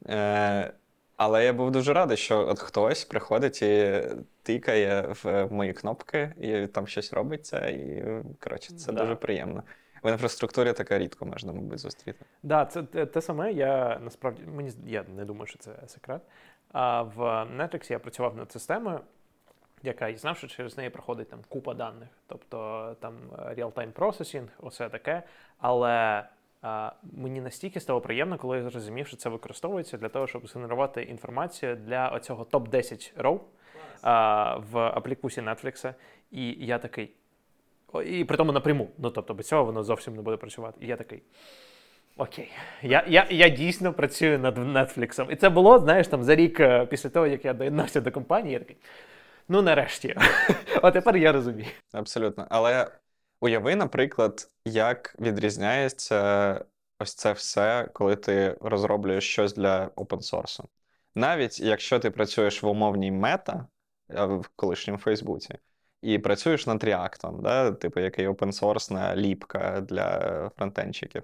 Е, Але я був дуже радий, що от хтось приходить і тикає в мої кнопки, і там щось робиться. І коротше, це да. дуже приємно. В інфраструктурі таке рідко можна, мабуть, зустріти. Так, да, це те, те саме. Я насправді мені я не думаю, що це секрет. А в Netflix я працював над системою, яка і знав, що через неї проходить там купа даних, тобто там real-time processing, усе таке. Але а, мені настільки стало приємно, коли я зрозумів, що це використовується для того, щоб згенерувати інформацію для оцього топ-10 роw а, в аплікусі Netflix. І я такий. І при тому напряму. Ну тобто без цього воно зовсім не буде працювати. І я такий. Окей, я я, я дійсно працюю над Netflix. І це було, знаєш, там за рік е, після того, як я доєднався до компанії, я такий. Ну, нарешті. От тепер я розумію. Абсолютно. Але уяви, наприклад, як відрізняється ось це все, коли ти розроблюєш щось для open source. Навіть якщо ти працюєш в умовній мета в колишньому Фейсбуці, і працюєш над React, да? типу який open source ліпка для фронтенчиків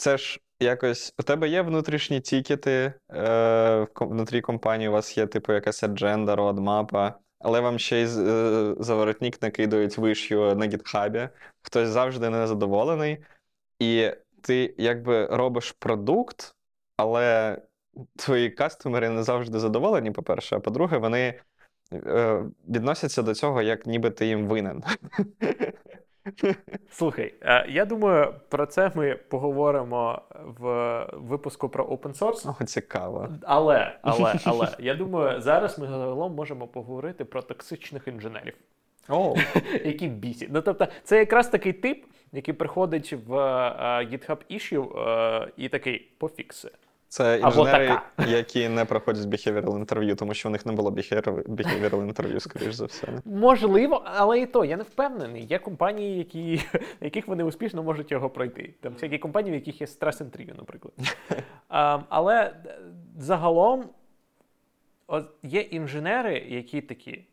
це ж якось у тебе є внутрішні тікети е, внутрі компанії, у вас є, типу, якась адженда, родмапа, але вам ще й е, заворотник накидають вишю на гітхабі, хтось завжди незадоволений, і ти якби робиш продукт, але твої кастомери не завжди задоволені, по-перше, а по-друге, вони е, відносяться до цього, як ніби ти їм винен. Слухай, е, я думаю, про це ми поговоримо в випуску про open source. О, цікаво. Але, але, але, я думаю, зараз ми загалом можемо поговорити про токсичних інженерів. Oh. Які бісять. Ну, тобто, це якраз такий тип, який приходить в uh, GitHub issue uh, і такий пофікси. Це інженери, які не проходять behavioral інтерв'ю, тому що у них не було behavioral інтерв'ю, скоріш за все. Можливо, але і то, я не впевнений. Є компанії, які, яких вони успішно можуть його пройти. Там всякі компанії, в яких є стрес-інтерв'ю, наприклад. А, Але загалом от є інженери, які такі.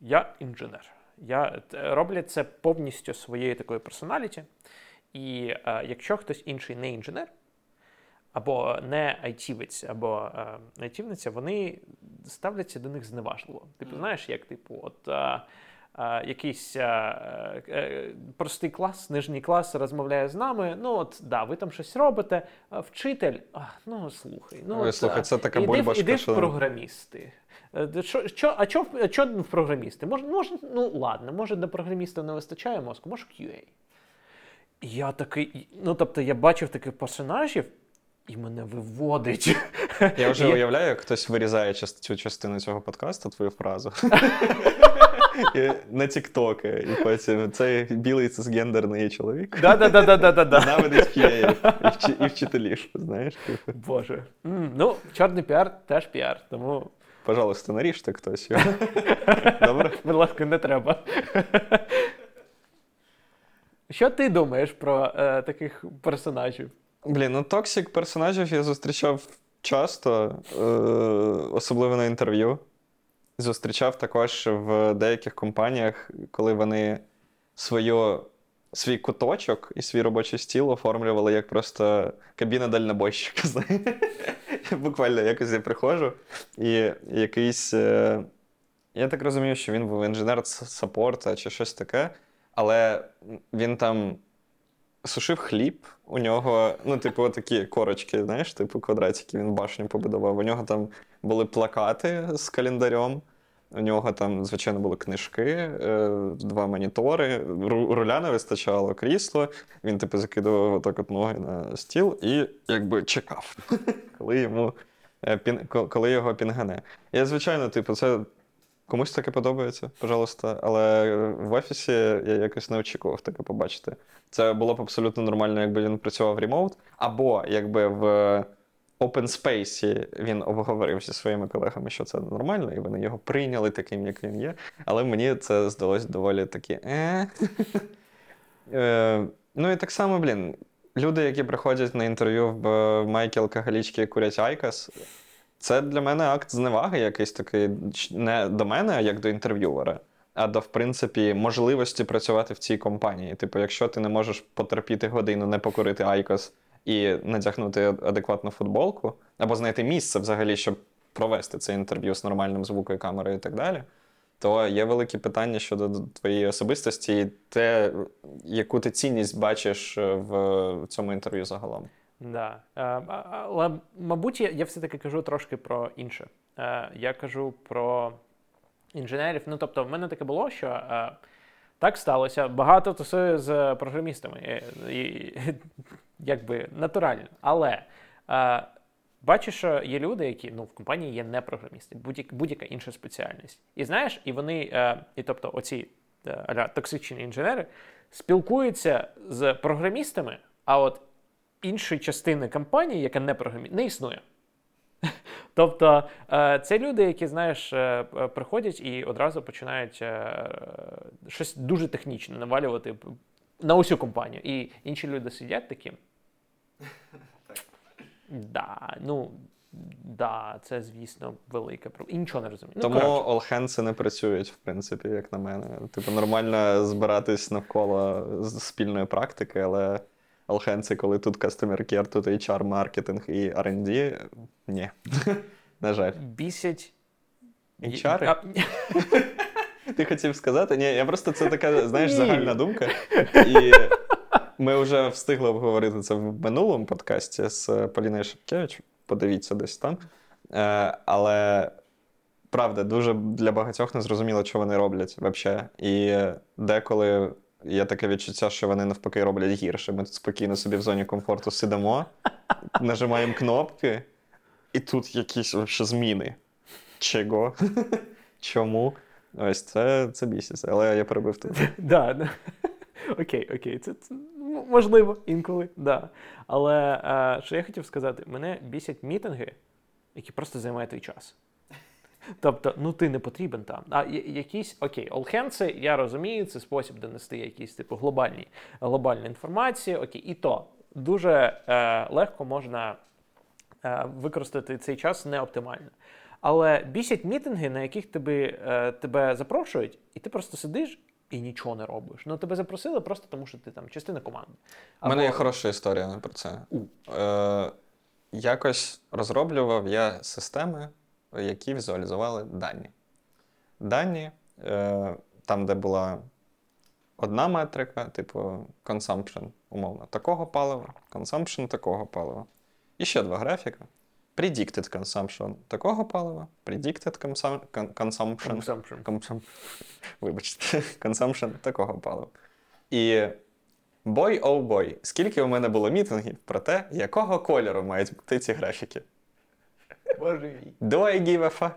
Я інженер. Я роблять це повністю своєю такою персоналіті. І а, якщо хтось інший не інженер або не айтівець, або айтівниця, вони ставляться до них зневажливо. Типу, знаєш, як типу, от. е, якийсь е, е, простий клас, нижній клас розмовляє з нами. Ну, от да, ви там щось робите. А вчитель, а, ну слухай, ну Ой, от, слухай, це така іди, бульбашка, іди в програмісти. Е, Що, що, а що, що в програмісти? Може, може, ну ладно, може до програмістів не вистачає мозку, може QA. Я такий, ну тобто я бачив таких персонажів, і мене виводить. Я вже І- уявляю, як хтось вирізає цю частину цього подкасту, твою фразу. І На тіктоки. І потім цей білий цисгендерний чоловік Да-да-да-да-да-да. ненавидить QA і вчи- і вчителів, знаєш. типу. Боже. Ну, чорний піар теж піар, тому, Пожалуйста, наріжте хтось його. Добре? будь ласка, не треба. Що ти думаєш про е, таких персонажів? Блін, ну toxic персонажів я зустрічав часто, е, особливо на інтерв'ю. Зустрічав також в деяких компаніях, коли вони свою, свій куточок і свій робочий стіл оформлювали як просто кабіна дальнобойщика. Буквально якось я приходжу, і якийсь. е, Я так розумію, що він був інженер саппорта чи щось таке, але він там сушив хліб. У нього, ну, типу, такі корочки, знаєш, типу квадратики, він башню побудував. У нього там були плакати з календарем. У нього там, звичайно, були книжки, е, два монітори, ру- руля не вистачало, крісло. Він, типу, закидував отак от ноги на стіл і якби чекав, коли йому е, коли його пінгане. Я, звичайно, типу, це комусь таке подобається, пожалуйста. Але в офісі я якось не очікував таке побачити. Це було б абсолютно нормально, якби він працював ремоут, або якби в open space він обговорив зі своїми колегами, що це нормально, і вони його прийняли таким, як він є. Але мені це здалось доволі таки. Е. Ну і так само, блін, люди, які приходять на інтерв'ю в е, майки алкоголічки і курять Айкос, це для мене акт зневаги якийсь такий не до мене, а як до інтерв'юера, а до, в принципі, можливості працювати в цій компанії. Типу, якщо ти не можеш потерпіти годину, не покурити Айкос і надягнути адекватну футболку, або знайти місце взагалі, щоб провести це інтерв'ю з нормальним звуком, камерою і так далі. То є великі питання щодо твоєї особистості і те, яку ти цінність бачиш е, в цьому інтерв'ю загалом. Да. Е, Але, мабуть, я, все-таки кажу трошки про інше. Е, Я кажу про інженерів. Ну, тобто, в мене таке було, що е, так сталося. Багато тусую з програмістами. І, якби натурально. Але бачу, що є люди, які ну, в компанії є не програмісти, будь-яка, інша спеціальність. І знаєш, і вони, і тобто, оці токсичні інженери спілкуються з програмістами, а от іншої частини компанії, яка не програміст, не існує. Тобто е, це люди, які, знаєш, е, приходять і одразу починають е, щось дуже технічне навалювати на усю компанію. І інші люди сидять такі. Да, ну, да, це, звісно, велика проблема. І нічого не розумію. Ну, Тому коротше. олхенси не працюють, в принципі, як на мене. Типу, нормально збиратись навколо спільної практики, але олхенси, коли тут customer care, тут HR, маркетинг і R&D, ні. На жаль. бісять. HR? Ти хотів сказати? Ні, я просто це така, знаєш, загальна думка. І ми вже встигли обговорити це в минулому подкасті з Поліною Шепкевич. Подивіться десь там. Е, але правда, дуже для багатьох не зрозуміло, що вони роблять взагалі. І деколи є таке відчуття, що вони навпаки роблять гірше. Ми тут спокійно собі в зоні комфорту сидимо, нажимаємо кнопки, і тут якісь вообще зміни. Чого? Чому? Ось це, це біситься, але я перебив тебе. Да. Окей, окей, це, це ну, можливо інколи, да. Але е, що я хотів сказати, мене бісять мітинги, які просто займають твій час. Тобто, ну ти не потрібен там. А якісь окей, олхенси, я розумію, це спосіб донести якісь типу глобальні, глобальні інформації. Окей, і то дуже е, легко можна е, використати цей час неоптимально. Але бісять мітинги, на яких тебе, е, тебе запрошують, і ти просто сидиш і нічого не робиш. Ну тебе запросили просто тому, що ти там частина команди. У мене є хороша історія про це. Е, якось розроблював я системи, які візуалізували дані. Дані е, там, де була одна метрика, типу consumption, умовно, такого палива, consumption такого палива. І ще два графіка. Predicted consumption такого палива, predicted consumption, Consumption. consumption, вибачте, consumption такого палива. І бой оу бой, скільки у мене було мітингів про те, якого кольору мають бути ці графіки. Боже мій. Do I give a fuck?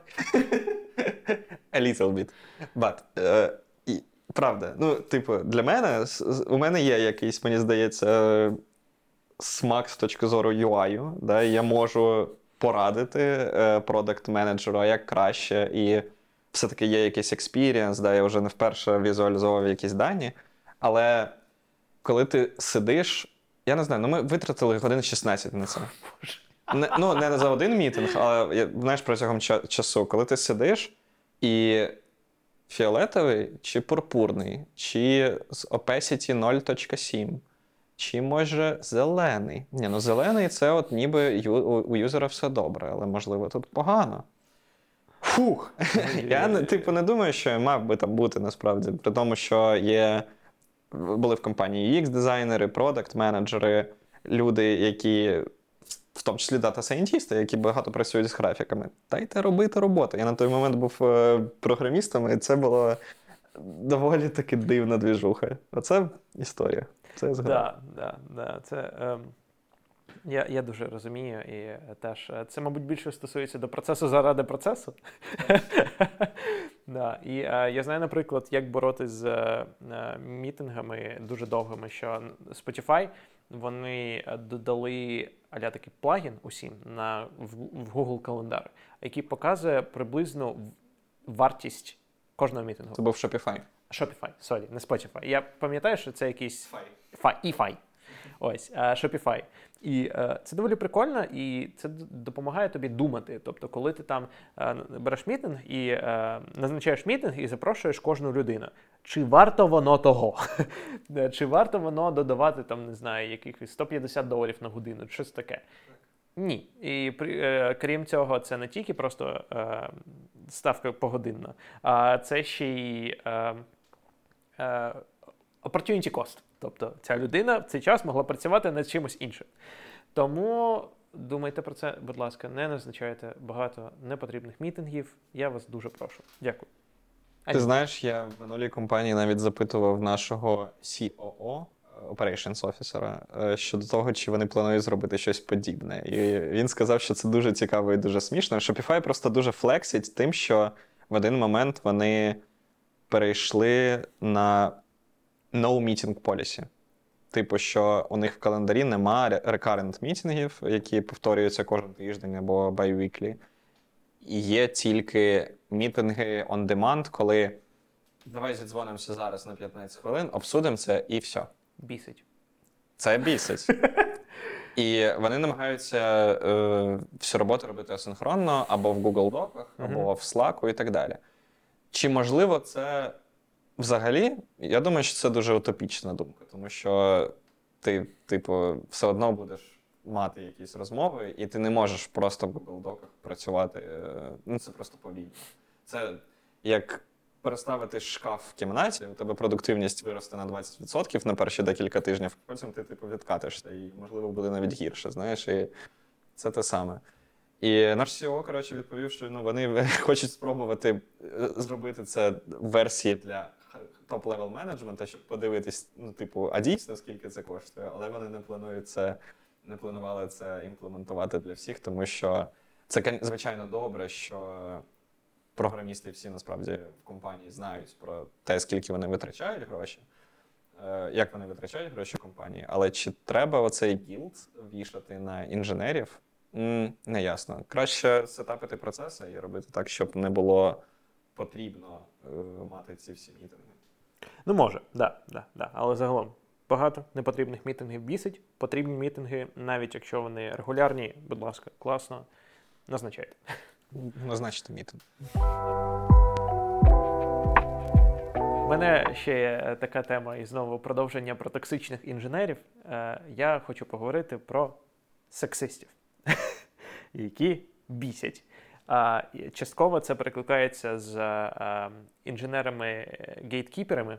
a little bit. But, е, і, правда, ну, типу, для мене у мене є якийсь, мені здається, е, смак з точки зору UI. Да? Я можу порадити е, продакт-менеджеру, а як краще, і все-таки є якийсь experience, да, я вже не вперше візуалізував якісь дані. Але коли ти сидиш, я не знаю, ну ми витратили годин 16 на це. Не, ну, не за один мітинг, але знаєш, протягом ча- часу, коли ти сидиш і фіолетовий чи пурпурний, чи з opacity 0.7, чи може зелений. Ні, ну зелений це от ніби ю, у, у юзера все добре, але можливо тут погано. Фух. Я не- типу не думаю, що мав би там бути насправді, при тому, що є. Були в компанії UX-дизайнери, продакт-менеджери, люди, які в тому числі дата-сайентісти, які багато працюють з графіками. Дайте робити роботу. Я на той момент був е, програмістом, і це було доволі таки дивна двіжуха. Оце історія. Це згадав. Да, да, да. Це, ем, я, я дуже розумію, і е, теж е, це, мабуть, більше стосується до процесу заради процесу. да. І е, я знаю, наприклад, як боротися з е, мітингами дуже довгими, що Spotify вони додали аля такий плагін усім на, в, в Google календар, який показує приблизно вартість кожного мітингу. Це був Shopify. Shopify, sorry, не Spotify. Я пам'ятаю, що це якийсь Fi. і фай. Ось е, Shopify. І е, це доволі прикольно, і це допомагає тобі думати. Тобто, коли ти там е, береш мітинг і назначаєш мітинг і запрошуєш кожну людину. Чи варто воно того? Чи варто воно додавати там, не знаю, якихось 150 доларів на годину, чи щось таке? Ні. І при- е, крім цього, це не тільки просто е, ставка погодинна, а це ще й е, е, opportunity cost. Тобто ця людина в цей час могла працювати над чимось іншим. Тому думайте про це, будь ласка, не назначайте багато непотрібних мітингів. Я вас дуже прошу. Дякую. Ти знаєш, я в минулій компанії навіть запитував нашого COO, Operations Officer, е, щодо того, чи вони планують зробити щось подібне. І він сказав, що це дуже цікаво і дуже смішно. Shopify просто дуже флексить тим, що в один момент вони перейшли на no meeting policy. Типу, що у них в календарі нема recurrent мітингів, які повторюються кожен тиждень або bi-weekly. І є тільки мітинги on demand, коли давай зідзвонимося зараз на 15 хвилин, обсудимо це і все. Бісить. Це бісить. І вони намагаються е, всю роботу робити асинхронно або в Google Доках, або в Slack і так далі. Чи можливо це взагалі? Я думаю, що це дуже утопічна думка, тому що ти, типу, все одно будеш мати якісь розмови, і ти не можеш просто в Google Доках працювати. е, Ну, це просто повільно. Це як переставити шкаф в кімнаті, у тебе продуктивність виросте на 20% на перші декілька тижнів, потім ти типу відкатишся, і можливо буде навіть гірше. Знаєш, і це те саме. І наш CEO, коротше, відповів, що ну, вони хочуть спробувати е, зробити це в версії для top-level менеджмента, щоб подивитись, ну, типу, а дійсно скільки це коштує, але вони не планують це, не планували це імплементувати для всіх, тому що це, звичайно, добре, що програмісти всі насправді в компанії знають про те, скільки вони витрачають гроші, е, як вони витрачають гроші компанії. Але чи треба оцей guilt вішати на інженерів? Не ясно. Краще сетапити процеси і робити так, щоб не було потрібно е, мати ці всі мітинги. Ну, може, да, да, да. Але загалом багато непотрібних мітингів бісить. Потрібні мітинги, навіть якщо вони регулярні, будь ласка, класно, назначайте. Назначити мітинг. У мене ще є така тема і знову продовження про токсичних інженерів. Е, Я хочу поговорити про сексистів, які бісять. Частково це перекликається з інженерами-гейткіперами,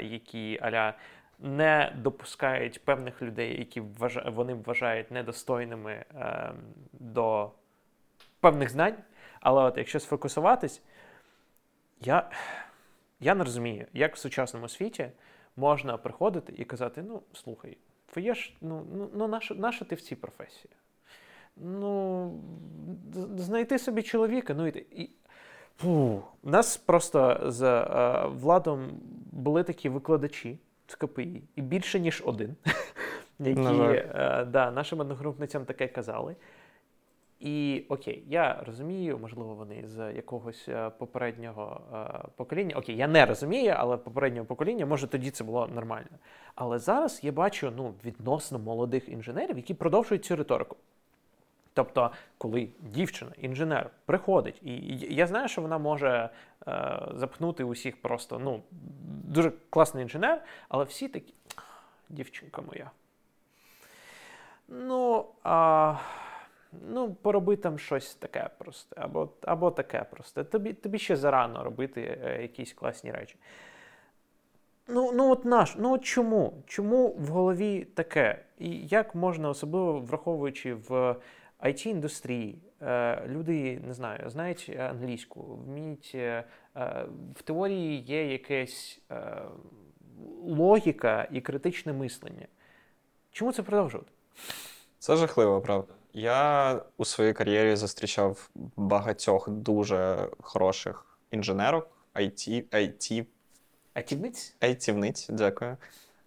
які аля не допускають певних людей, які вони вважають недостойними до певних знань. Але от якщо сфокусуватись, я я не розумію, як в сучасному світі можна приходити і казати: ну, слухай, твоє ж, ну, ну, ну наша, наша ти в цій професії? Ну, знайти собі чоловіка, ну і. і фу. У нас просто з е, владом були такі викладачі з КПІ, і більше, ніж один, які е, да, нашим одногрупницям таке казали. І окей, я розумію, можливо, вони з якогось е, попереднього е, покоління. Окей, я не розумію, але попереднього покоління, може, тоді це було нормально. Але зараз я бачу ну, відносно молодих інженерів, які продовжують цю риторику. Тобто, коли дівчина, інженер, приходить, і я знаю, що вона може е, запхнути усіх просто ну, дуже класний інженер, але всі такі, дівчинка моя. Ну, а, ну, пороби там щось таке просте, або або таке просте. Тобі тобі ще зарано робити е, якісь класні речі. Ну, ну от наш, ну от чому? Чому в голові таке? І як можна, особливо враховуючи в it індустрії е, люди не знаю, знають англійську, вміють е, в теорії є якась е, логіка і критичне мислення. Чому це продовжувати? Це жахливо, правда. Я у своїй кар'єрі зустрічав багатьох дуже хороших інженерок, IT, IT, Айтівниць? Айтівниць, дякую.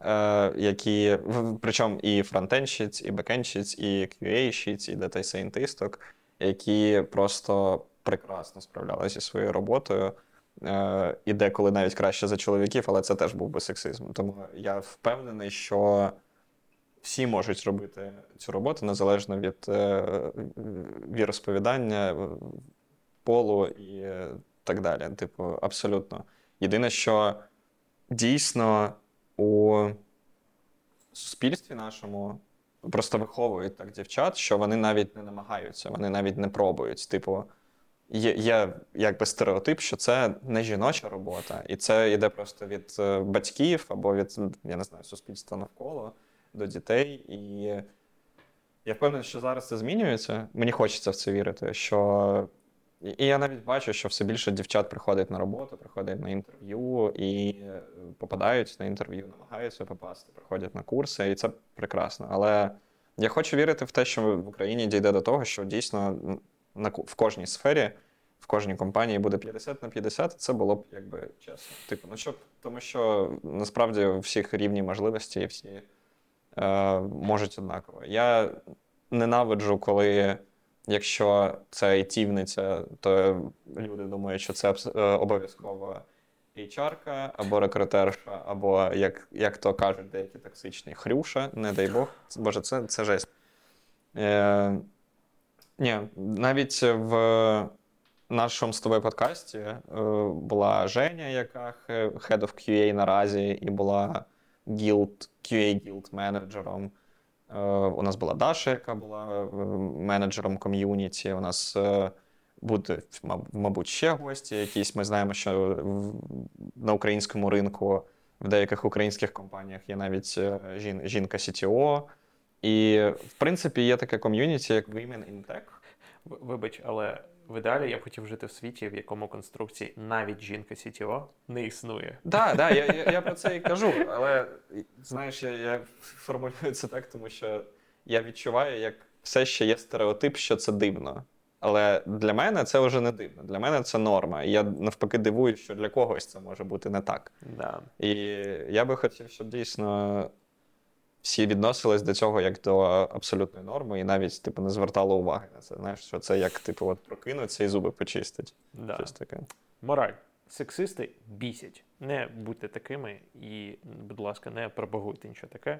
Е, які причому і фронтенщиць, і бекенщиць, і QA-щиць, і дата-сайентисток, які просто прекрасно справлялися зі своєю роботою. Е, і деколи навіть краще за чоловіків, але це теж був би сексизм. Тому я впевнений, що всі можуть робити цю роботу незалежно від е, віросповідання, полу і так далі. Типу, абсолютно. Єдине, що дійсно у суспільстві нашому просто виховують так дівчат, що вони навіть не намагаються, вони навіть не пробують. Типу, є є якби стереотип, що це не жіноча робота, і це йде просто від е, батьків або від я не знаю, суспільства навколо до дітей. І я впевнений, що зараз це змінюється. Мені хочеться в це вірити. що і я навіть бачу, що все більше дівчат приходять на роботу, приходять на інтерв'ю і е, попадають на інтерв'ю, намагаються попасти, приходять на курси, і це прекрасно. Але я хочу вірити в те, що в Україні дійде до того, що дійсно на в кожній сфері, в кожній компанії буде 50 на 50, і це було б якби чесно. Типу, ну щоб тому, що насправді у всіх рівні можливості і всі е, можуть однаково. Я ненавиджу, коли. Якщо це айтівниця, то люди думають, що це е, обов'язково HR-ка або рекрутерша, або, як як то кажуть, деякі токсичні хрюша, не дай Бог. Боже, це це жесть. Е, Ні, навіть в нашому з тобою подкасті е, була Женя, яка Head of QA наразі, і була guild, QA guild менеджером. Е, у нас була Даша, яка була е, менеджером ком'юніті. У нас е, буде, мабуть, ще гості. Якісь ми знаємо, що на українському ринку в деяких українських компаніях є навіть жінка CTO. І, в принципі, є таке ком'юніті, як Women in Tech. Вибач, але в ідеалі я б хотів жити в світі, в якому конструкції навіть жінка CTO не існує. Так, да, я я, я про це і кажу. Але знаєш, я я формулюю це так, тому що я відчуваю, як все ще є стереотип, що це дивно. Але для мене це вже не дивно. Для мене це норма. І я навпаки дивуюсь, що для когось це може бути не так. Да. І я би хотів, щоб дійсно всі відносились до цього як до абсолютної норми, і навіть типу не звертали уваги на це. Знаєш, що це як типу от прокинуться і зуби почистить. Да. Щось таке. Мораль. Сексисти бісять. Не будьте такими і, будь ласка, не пропагуйте нічого таке.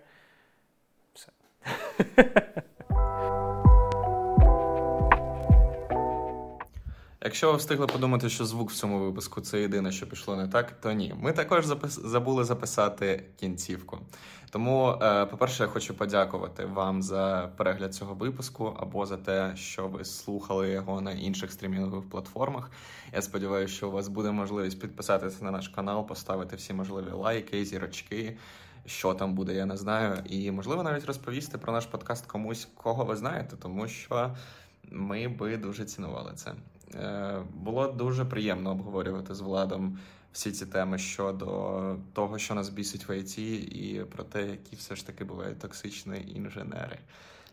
Все. Якщо ви встигли подумати, що звук в цьому випуску це єдине, що пішло не так, то ні. Ми також запис... забули записати кінцівку. Тому, е, по-перше, я хочу подякувати вам за перегляд цього випуску або за те, що ви слухали його на інших стрімінгових платформах. Я сподіваюся, що у вас буде можливість підписатися на наш канал, поставити всі можливі лайки, зірочки. Що там буде, я не знаю. І можливо навіть розповісти про наш подкаст комусь, кого ви знаєте, тому що ми би дуже цінували це. Е, було дуже приємно обговорювати з владом всі ці теми щодо того, що нас бісить в ІТ, і про те, які все ж таки бувають токсичні інженери.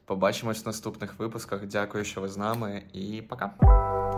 Побачимось в наступних випусках. Дякую, що ви з нами, і пока.